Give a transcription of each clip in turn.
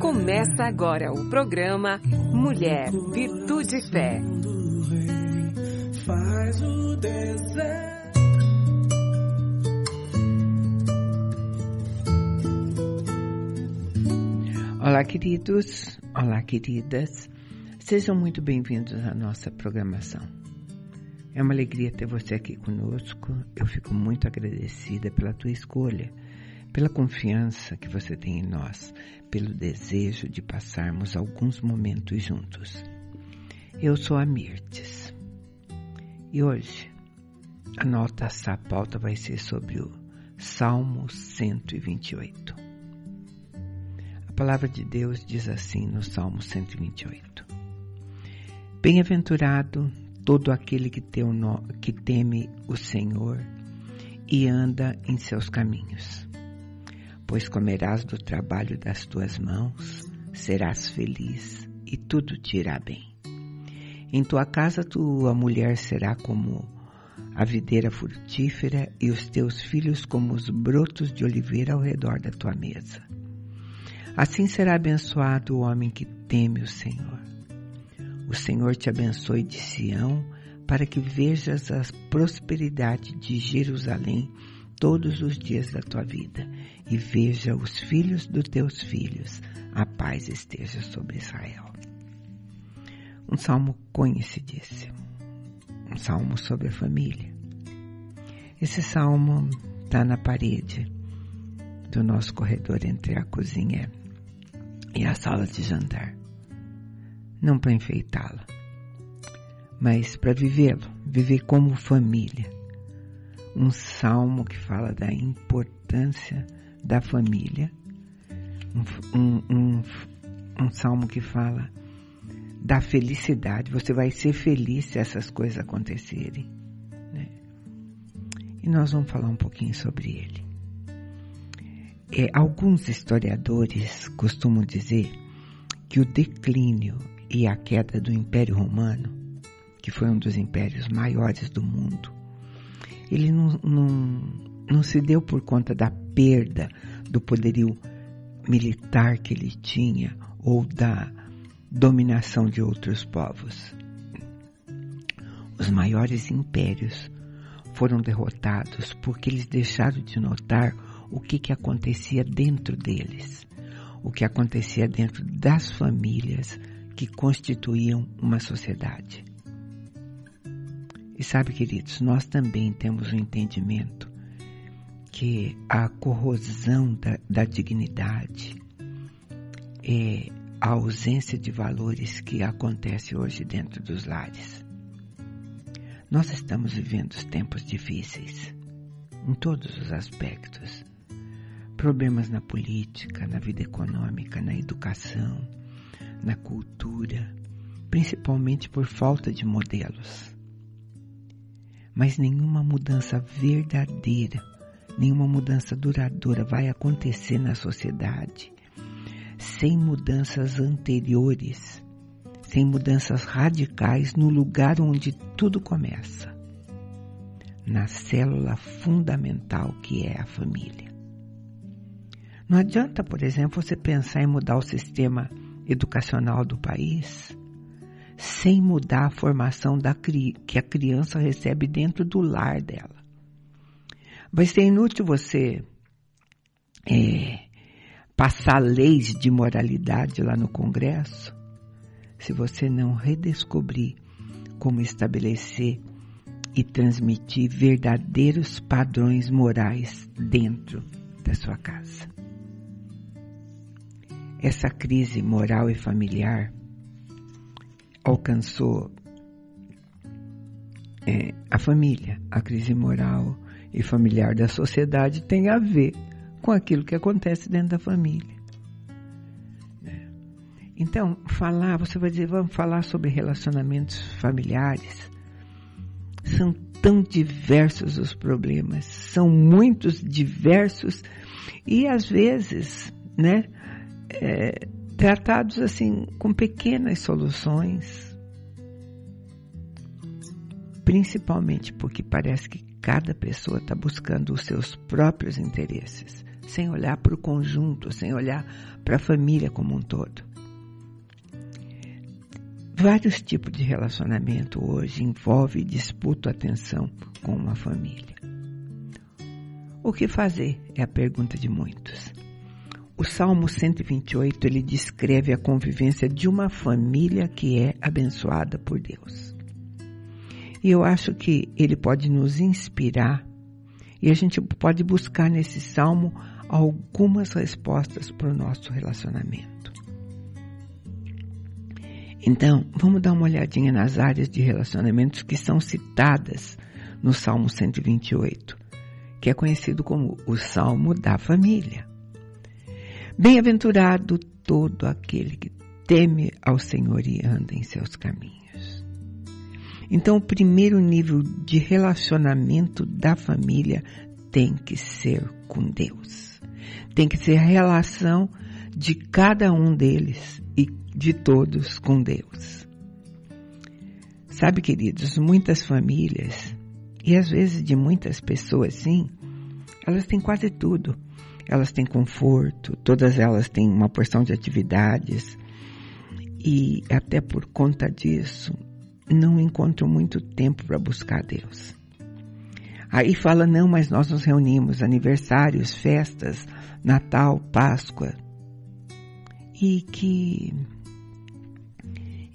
Começa agora o programa Mulher, Virtude e Fé. Faz o deserto. Olá, queridos. Olá, queridas. Sejam muito bem-vindos à nossa programação. É uma alegria ter você aqui conosco. Eu fico muito agradecida pela tua escolha, pela confiança que você tem em nós, pelo desejo de passarmos alguns momentos juntos. Eu sou a Mirtes e hoje a nossa pauta vai ser sobre o Salmo 128. A palavra de Deus diz assim no Salmo 128: Bem-aventurado todo aquele que, que teme o Senhor e anda em seus caminhos. Pois comerás do trabalho das tuas mãos, serás feliz e tudo te irá bem. Em tua casa tua mulher será como a videira frutífera e os teus filhos como os brotos de oliveira ao redor da tua mesa. Assim será abençoado o homem que teme o Senhor. O Senhor te abençoe de Sião, para que vejas a prosperidade de Jerusalém todos os dias da tua vida, e veja os filhos dos teus filhos, a paz esteja sobre Israel. Um salmo conhecidíssimo, um salmo sobre a família. Esse salmo está na parede do nosso corredor entre a cozinha e a sala de jantar não para enfeitá-la, mas para vivê-lo, viver como família. Um salmo que fala da importância da família, um, um, um, um salmo que fala da felicidade. Você vai ser feliz se essas coisas acontecerem. Né? E nós vamos falar um pouquinho sobre ele. É, alguns historiadores costumam dizer que o declínio e a queda do Império Romano, que foi um dos impérios maiores do mundo, ele não, não, não se deu por conta da perda do poderio militar que ele tinha ou da dominação de outros povos. Os maiores impérios foram derrotados porque eles deixaram de notar o que, que acontecia dentro deles, o que acontecia dentro das famílias, que constituíam uma sociedade. E sabe, queridos, nós também temos o um entendimento que a corrosão da, da dignidade é a ausência de valores que acontece hoje dentro dos lares. Nós estamos vivendo tempos difíceis, em todos os aspectos. Problemas na política, na vida econômica, na educação, na cultura, principalmente por falta de modelos. Mas nenhuma mudança verdadeira, nenhuma mudança duradoura vai acontecer na sociedade sem mudanças anteriores, sem mudanças radicais no lugar onde tudo começa na célula fundamental que é a família. Não adianta, por exemplo, você pensar em mudar o sistema educacional do país sem mudar a formação da, que a criança recebe dentro do lar dela. Vai ser inútil você é, passar leis de moralidade lá no Congresso se você não redescobrir como estabelecer e transmitir verdadeiros padrões morais dentro da sua casa. Essa crise moral e familiar alcançou é, a família. A crise moral e familiar da sociedade tem a ver com aquilo que acontece dentro da família. É. Então, falar, você vai dizer, vamos falar sobre relacionamentos familiares. São tão diversos os problemas, são muitos diversos e às vezes, né, é, tratados assim com pequenas soluções, principalmente porque parece que cada pessoa está buscando os seus próprios interesses, sem olhar para o conjunto, sem olhar para a família como um todo. Vários tipos de relacionamento hoje envolvem disputa atenção com uma família. O que fazer é a pergunta de muitos. O Salmo 128 ele descreve a convivência de uma família que é abençoada por Deus. E eu acho que ele pode nos inspirar e a gente pode buscar nesse salmo algumas respostas para o nosso relacionamento. Então, vamos dar uma olhadinha nas áreas de relacionamentos que são citadas no Salmo 128, que é conhecido como o Salmo da Família. Bem-aventurado todo aquele que teme ao Senhor e anda em seus caminhos. Então, o primeiro nível de relacionamento da família tem que ser com Deus. Tem que ser a relação de cada um deles e de todos com Deus. Sabe, queridos, muitas famílias, e às vezes de muitas pessoas, sim, elas têm quase tudo. Elas têm conforto, todas elas têm uma porção de atividades, e até por conta disso, não encontram muito tempo para buscar Deus. Aí fala, não, mas nós nos reunimos, aniversários, festas, Natal, Páscoa. E que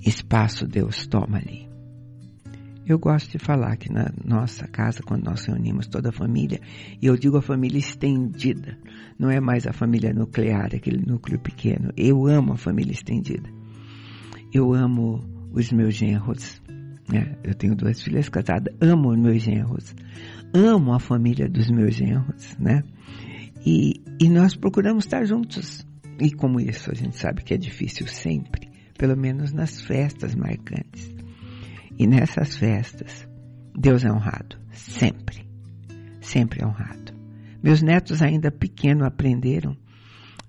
espaço Deus toma ali. Eu gosto de falar que na nossa casa, quando nós reunimos toda a família, e eu digo a família estendida, não é mais a família nuclear, aquele núcleo pequeno. Eu amo a família estendida. Eu amo os meus genros. Né? Eu tenho duas filhas casadas, amo os meus genros. Amo a família dos meus genros, né? E, e nós procuramos estar juntos. E como isso a gente sabe que é difícil sempre, pelo menos nas festas marcantes. E nessas festas, Deus é honrado, sempre. Sempre é honrado. Meus netos ainda pequenos aprenderam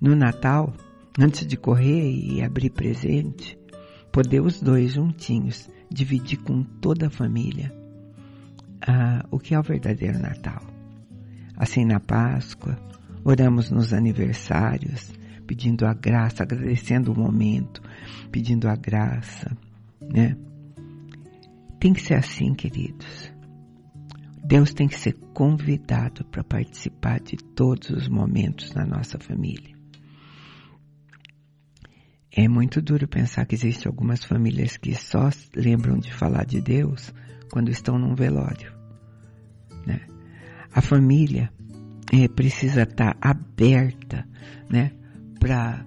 no Natal, antes de correr e abrir presente, poder os dois juntinhos dividir com toda a família ah, o que é o verdadeiro Natal. Assim na Páscoa, oramos nos aniversários, pedindo a graça, agradecendo o momento, pedindo a graça, né? Tem que ser assim, queridos. Deus tem que ser convidado para participar de todos os momentos na nossa família. É muito duro pensar que existem algumas famílias que só lembram de falar de Deus quando estão num velório. Né? A família é, precisa estar tá aberta né, para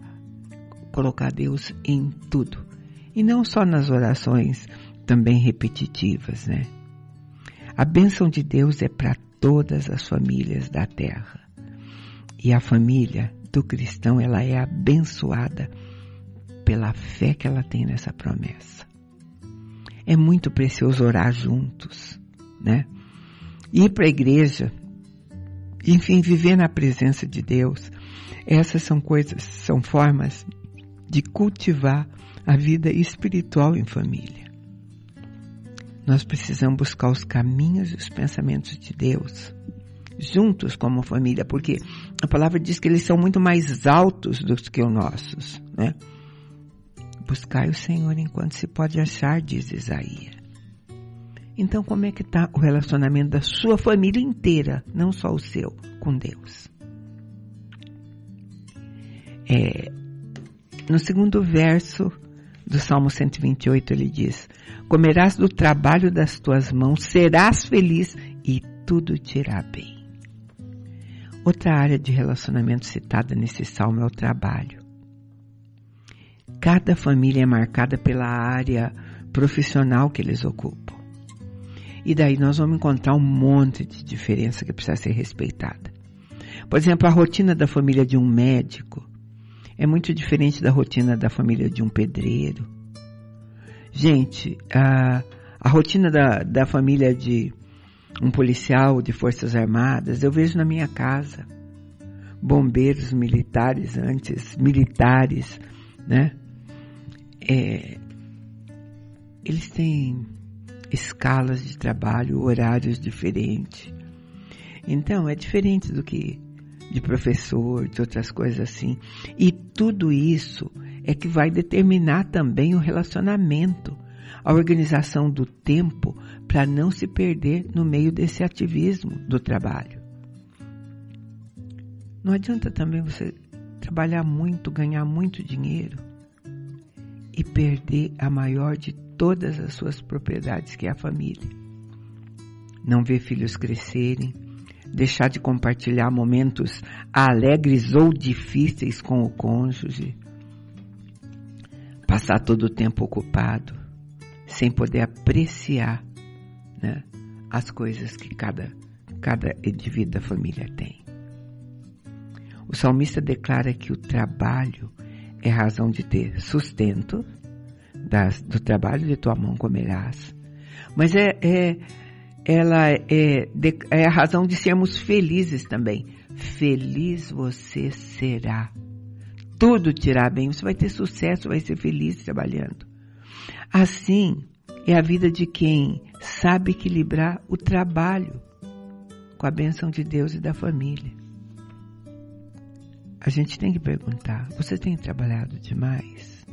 colocar Deus em tudo. E não só nas orações também repetitivas. Né? A bênção de Deus é para todas as famílias da terra. E a família do cristão, ela é abençoada pela fé que ela tem nessa promessa. É muito precioso orar juntos, né? Ir para a igreja, enfim, viver na presença de Deus. Essas são coisas, são formas de cultivar a vida espiritual em família. Nós precisamos buscar os caminhos e os pensamentos de Deus juntos como família, porque a palavra diz que eles são muito mais altos do que os nossos, né? Buscai o Senhor enquanto se pode achar, diz Isaías. Então, como é que está o relacionamento da sua família inteira, não só o seu, com Deus? É, no segundo verso do Salmo 128, ele diz: Comerás do trabalho das tuas mãos, serás feliz e tudo te irá bem. Outra área de relacionamento citada nesse salmo é o trabalho. Cada família é marcada pela área profissional que eles ocupam. E daí nós vamos encontrar um monte de diferença que precisa ser respeitada. Por exemplo, a rotina da família de um médico é muito diferente da rotina da família de um pedreiro. Gente, a, a rotina da, da família de um policial de Forças Armadas eu vejo na minha casa. Bombeiros militares antes, militares, né? é, eles têm escalas de trabalho, horários diferentes. Então, é diferente do que de professor, de outras coisas assim. E tudo isso é que vai determinar também o relacionamento, a organização do tempo para não se perder no meio desse ativismo do trabalho. Não adianta também você trabalhar muito, ganhar muito dinheiro e perder a maior de todas as suas propriedades, que é a família. Não ver filhos crescerem, deixar de compartilhar momentos alegres ou difíceis com o cônjuge, passar todo o tempo ocupado, sem poder apreciar né, as coisas que cada, cada indivíduo da família tem. O salmista declara que o trabalho é razão de ter sustento, das, do trabalho de tua mão comerás. Mas é, é ela é, de, é a razão de sermos felizes também. Feliz você será. Tudo te irá bem, você vai ter sucesso, vai ser feliz trabalhando. Assim é a vida de quem sabe equilibrar o trabalho com a bênção de Deus e da família. A gente tem que perguntar: você tem trabalhado demais?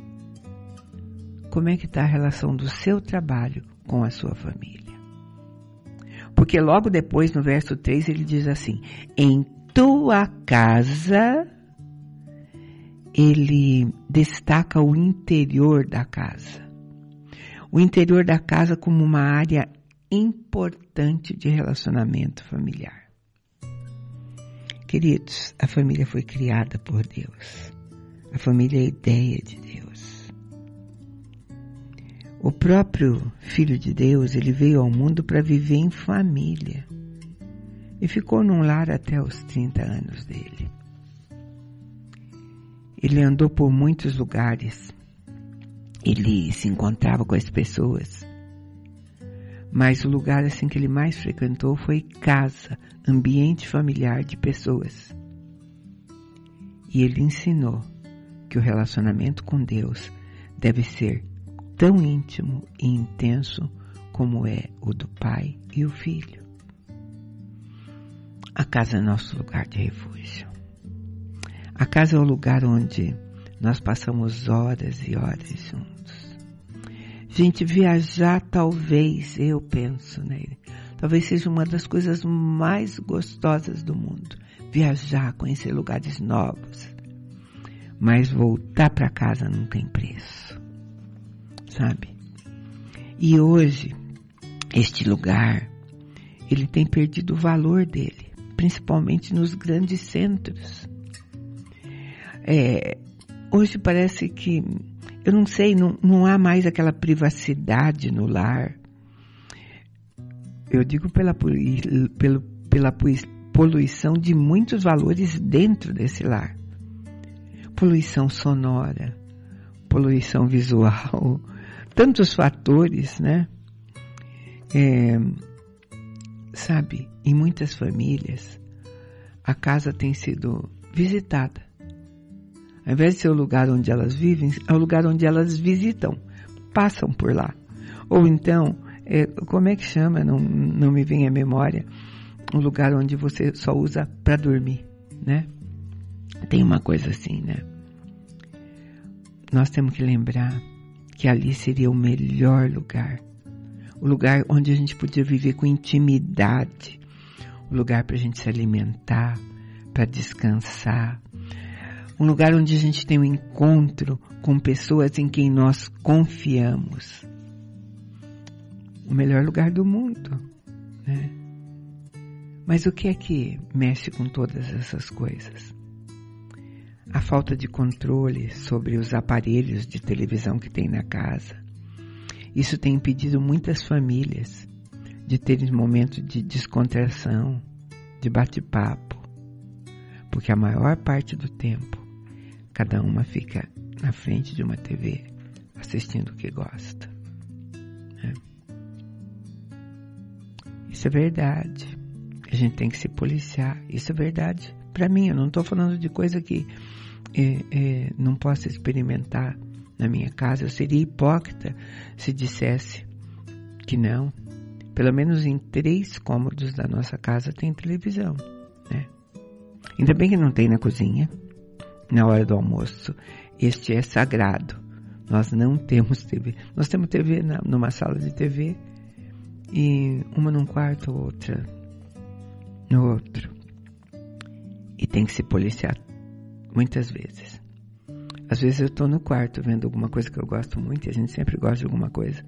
Como é que está a relação do seu trabalho com a sua família? Porque logo depois, no verso 3, ele diz assim: Em tua casa, ele destaca o interior da casa. O interior da casa como uma área importante de relacionamento familiar. Queridos, a família foi criada por Deus. A família é a ideia de Deus. O próprio Filho de Deus, ele veio ao mundo para viver em família e ficou num lar até os 30 anos dele. Ele andou por muitos lugares, ele se encontrava com as pessoas, mas o lugar assim que ele mais frequentou foi casa, ambiente familiar de pessoas. E ele ensinou que o relacionamento com Deus deve ser tão íntimo e intenso como é o do pai e o filho. A casa é nosso lugar de refúgio. A casa é o lugar onde nós passamos horas e horas juntos. Gente, viajar talvez, eu penso nele, talvez seja uma das coisas mais gostosas do mundo. Viajar, conhecer lugares novos. Mas voltar para casa não tem preço sabe? E hoje, este lugar, ele tem perdido o valor dele, principalmente nos grandes centros. É, hoje parece que, eu não sei, não, não há mais aquela privacidade no lar. Eu digo pela, pela, pela poluição de muitos valores dentro desse lar. Poluição sonora, poluição visual, tantos fatores, né? É, sabe, em muitas famílias, a casa tem sido visitada. Ao invés de ser o lugar onde elas vivem, é o lugar onde elas visitam, passam por lá. Ou então, é, como é que chama? Não, não me vem à memória. Um lugar onde você só usa para dormir, né? Tem uma coisa assim, né? Nós temos que lembrar que ali seria o melhor lugar. O lugar onde a gente podia viver com intimidade. O lugar para a gente se alimentar, para descansar. Um lugar onde a gente tem um encontro com pessoas em quem nós confiamos. O melhor lugar do mundo, né? Mas o que é que mexe com todas essas coisas? a falta de controle sobre os aparelhos de televisão que tem na casa. Isso tem impedido muitas famílias de terem momentos de descontração, de bate-papo, porque a maior parte do tempo cada uma fica na frente de uma TV assistindo o que gosta. Né? Isso é verdade. A gente tem que se policiar. Isso é verdade. Para mim, eu não estou falando de coisa que é, é, não posso experimentar na minha casa. Eu seria hipócrita se dissesse que não. Pelo menos em três cômodos da nossa casa tem televisão, né? Ainda bem que não tem na cozinha, na hora do almoço. Este é sagrado. Nós não temos TV. Nós temos TV na, numa sala de TV e uma num quarto, outra no outro. E tem que se policiar muitas vezes. Às vezes eu estou no quarto vendo alguma coisa que eu gosto muito, e a gente sempre gosta de alguma coisa.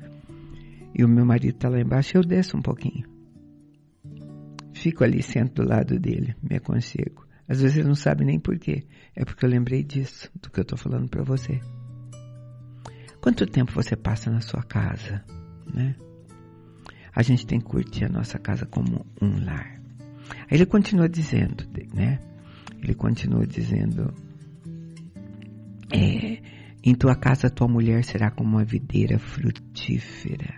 E o meu marido está lá embaixo e eu desço um pouquinho. Fico ali, sento do lado dele, me aconchego. Às vezes não sabe nem porquê. É porque eu lembrei disso, do que eu estou falando para você. Quanto tempo você passa na sua casa, né? A gente tem que curtir a nossa casa como um lar. Aí ele continua dizendo, né? Ele continua dizendo, é, em tua casa tua mulher será como uma videira frutífera.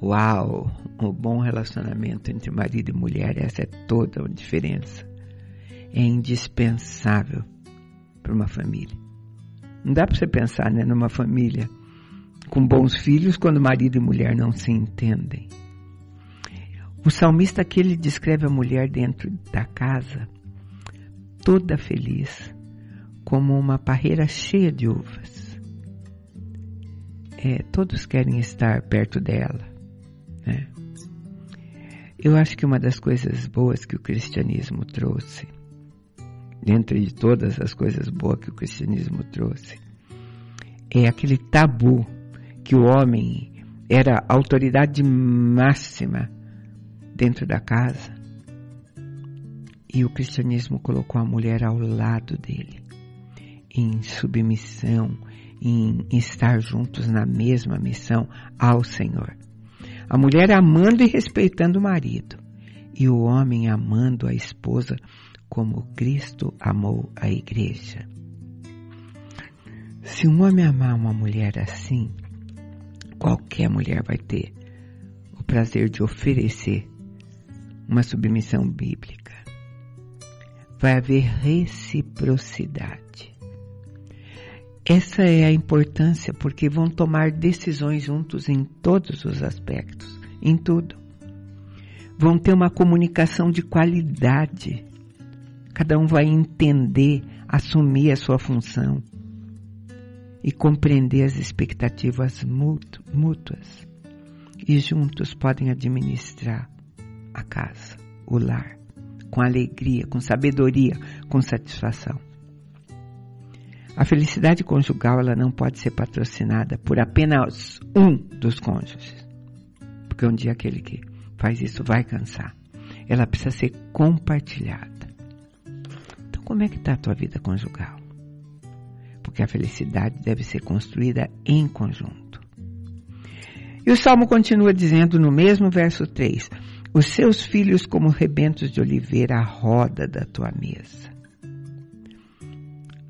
Uau! O bom relacionamento entre marido e mulher, essa é toda a diferença. É indispensável para uma família. Não dá para você pensar né, numa família com bons filhos quando marido e mulher não se entendem. O salmista aqui ele descreve a mulher dentro da casa, toda feliz, como uma parreira cheia de uvas. É, todos querem estar perto dela. Né? Eu acho que uma das coisas boas que o cristianismo trouxe, dentro de todas as coisas boas que o cristianismo trouxe, é aquele tabu que o homem era autoridade máxima dentro da casa e o cristianismo colocou a mulher ao lado dele em submissão, em estar juntos na mesma missão ao Senhor. A mulher amando e respeitando o marido, e o homem amando a esposa como Cristo amou a igreja. Se um homem amar uma mulher assim, qualquer mulher vai ter o prazer de oferecer uma submissão bíblica. Vai haver reciprocidade. Essa é a importância porque vão tomar decisões juntos em todos os aspectos, em tudo. Vão ter uma comunicação de qualidade. Cada um vai entender, assumir a sua função e compreender as expectativas mútuas. E juntos podem administrar a casa, o lar, com alegria, com sabedoria, com satisfação. A felicidade conjugal ela não pode ser patrocinada por apenas um dos cônjuges. Porque um dia aquele que faz isso vai cansar. Ela precisa ser compartilhada. Como é que está a tua vida conjugal? Porque a felicidade deve ser construída em conjunto. E o Salmo continua dizendo no mesmo verso 3: Os seus filhos como rebentos de oliveira à roda da tua mesa.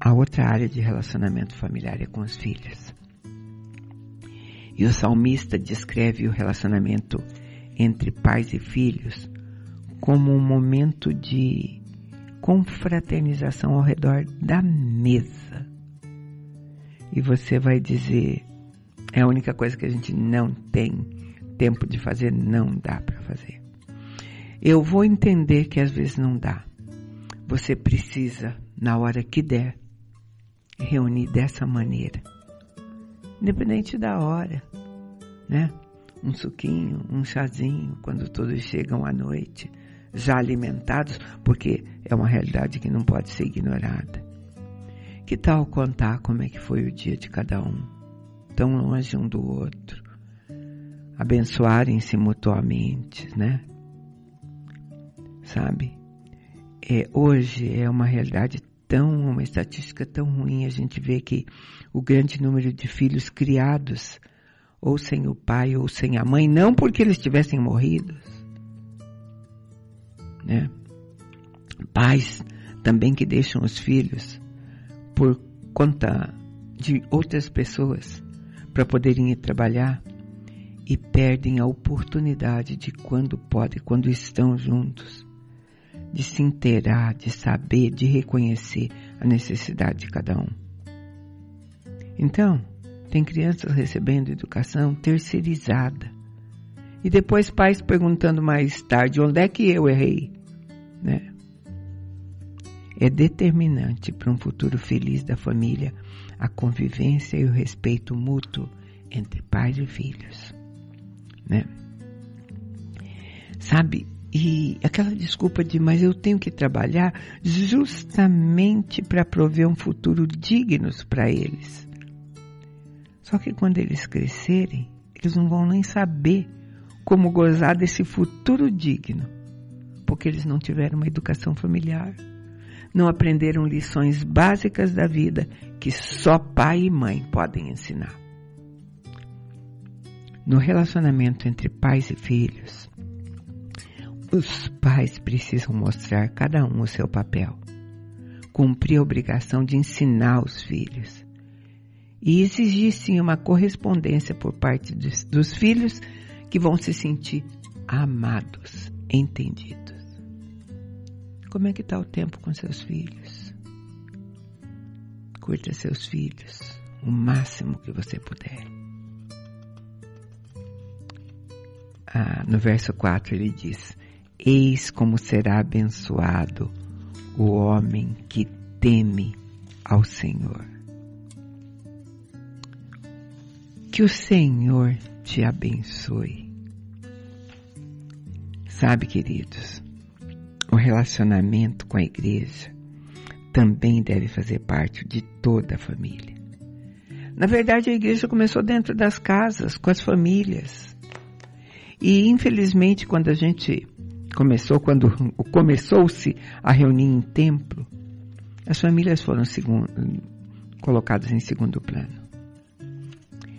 A outra área de relacionamento familiar é com os filhos. E o salmista descreve o relacionamento entre pais e filhos como um momento de confraternização ao redor da mesa. E você vai dizer, é a única coisa que a gente não tem tempo de fazer, não dá para fazer. Eu vou entender que às vezes não dá. Você precisa, na hora que der, reunir dessa maneira. Independente da hora, né? Um suquinho, um chazinho, quando todos chegam à noite, já alimentados, porque é uma realidade que não pode ser ignorada. Que tal contar como é que foi o dia de cada um, tão longe um do outro, abençoarem-se mutuamente, né? Sabe? É, hoje é uma realidade tão, uma estatística tão ruim, a gente vê que o grande número de filhos criados ou sem o pai ou sem a mãe, não porque eles tivessem morrido, né? Pais também que deixam os filhos por conta de outras pessoas para poderem ir trabalhar e perdem a oportunidade de quando podem, quando estão juntos, de se inteirar, de saber, de reconhecer a necessidade de cada um. Então, tem crianças recebendo educação terceirizada. E depois pais perguntando mais tarde onde é que eu errei, né? É determinante para um futuro feliz da família a convivência e o respeito mútuo entre pais e filhos. Né? Sabe, e aquela desculpa de, mas eu tenho que trabalhar justamente para prover um futuro digno para eles. Só que quando eles crescerem, eles não vão nem saber como gozar desse futuro digno, porque eles não tiveram uma educação familiar, não aprenderam lições básicas da vida que só pai e mãe podem ensinar. No relacionamento entre pais e filhos, os pais precisam mostrar cada um o seu papel, cumprir a obrigação de ensinar os filhos e exigir sim uma correspondência por parte dos, dos filhos que vão se sentir amados, entendidos. Como é que está o tempo com seus filhos? Curta seus filhos o máximo que você puder. Ah, no verso 4 ele diz: Eis como será abençoado o homem que teme ao Senhor. Que o Senhor te abençoe. Sabe, queridos, o relacionamento com a igreja também deve fazer parte de toda a família. Na verdade, a igreja começou dentro das casas, com as famílias. E infelizmente, quando a gente começou, quando começou-se a reunir em templo, as famílias foram segundo, colocadas em segundo plano.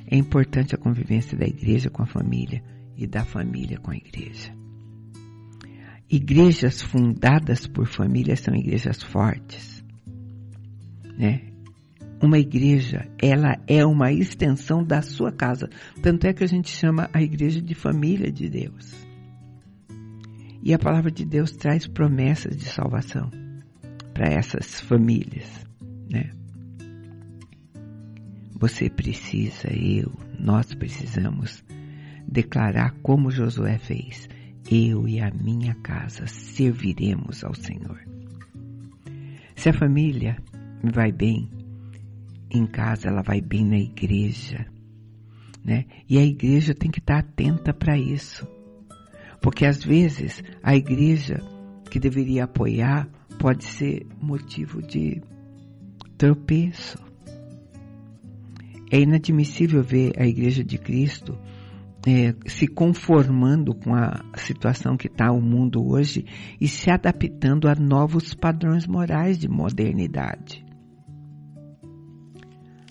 É importante a convivência da igreja com a família e da família com a igreja. Igrejas fundadas por famílias são igrejas fortes, né? Uma igreja, ela é uma extensão da sua casa. Tanto é que a gente chama a igreja de família de Deus. E a palavra de Deus traz promessas de salvação para essas famílias, né? Você precisa, eu, nós precisamos declarar como Josué fez: eu e a minha casa serviremos ao Senhor. Se a família vai bem em casa, ela vai bem na igreja, né? E a igreja tem que estar atenta para isso. Porque às vezes a igreja que deveria apoiar pode ser motivo de tropeço. É inadmissível ver a igreja de Cristo é, se conformando com a situação que está o mundo hoje e se adaptando a novos padrões morais de modernidade.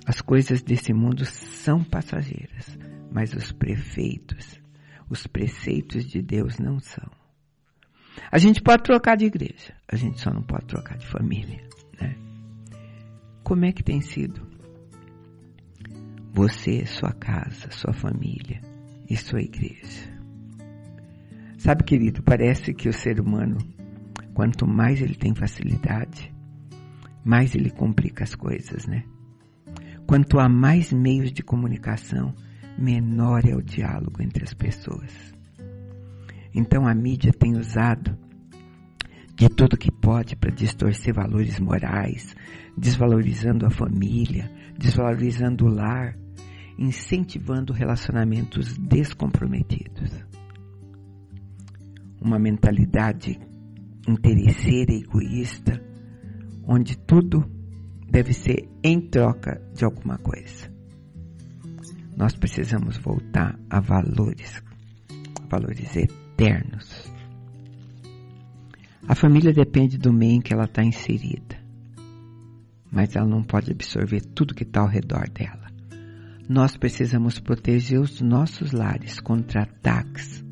As coisas desse mundo são passageiras, mas os prefeitos os preceitos de Deus não são. A gente pode trocar de igreja, a gente só não pode trocar de família, né? Como é que tem sido? Você, sua casa, sua família e sua igreja. Sabe, querido, parece que o ser humano, quanto mais ele tem facilidade, mais ele complica as coisas, né? Quanto há mais meios de comunicação, menor é o diálogo entre as pessoas. Então a mídia tem usado de tudo que pode para distorcer valores morais, desvalorizando a família, desvalorizando o lar, incentivando relacionamentos descomprometidos. Uma mentalidade interesseira e egoísta, onde tudo deve ser em troca de alguma coisa. Nós precisamos voltar a valores, valores eternos. A família depende do meio em que ela está inserida, mas ela não pode absorver tudo que está ao redor dela. Nós precisamos proteger os nossos lares contra ataques,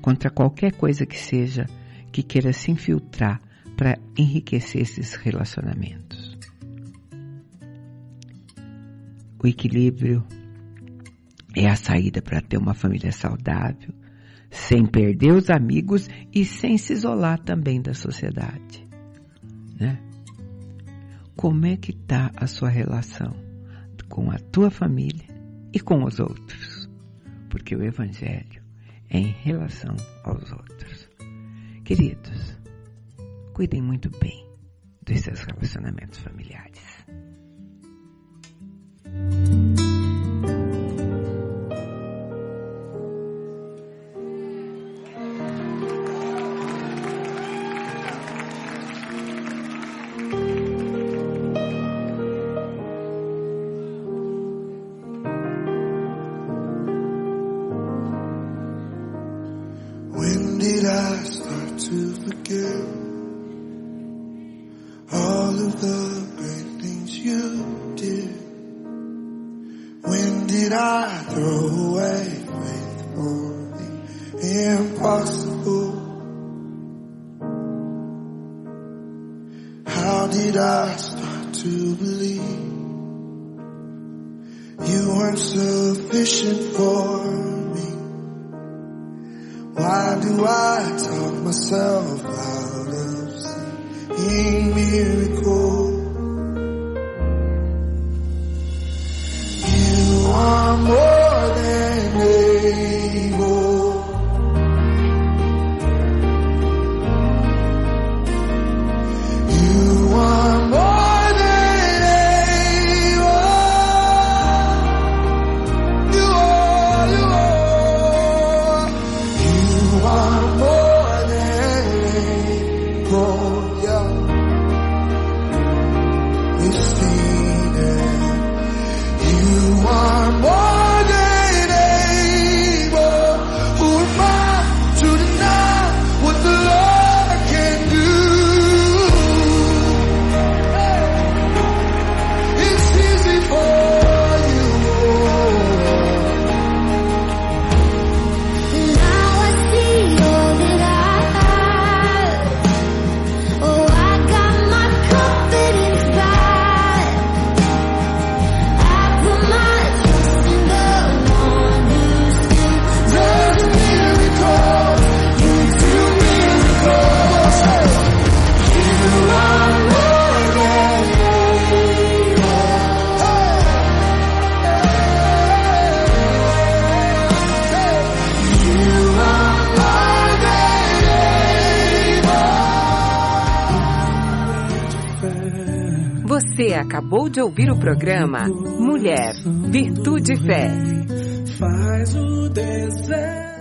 contra qualquer coisa que seja que queira se infiltrar para enriquecer esses relacionamentos. O equilíbrio é a saída para ter uma família saudável, sem perder os amigos e sem se isolar também da sociedade. Né? Como é que está a sua relação com a tua família e com os outros? Porque o Evangelho é em relação aos outros. Queridos, cuidem muito bem dos seus relacionamentos familiares. I talk myself out of seeing you acabou de ouvir o programa Mulher, Virtude e Fé. Faz o.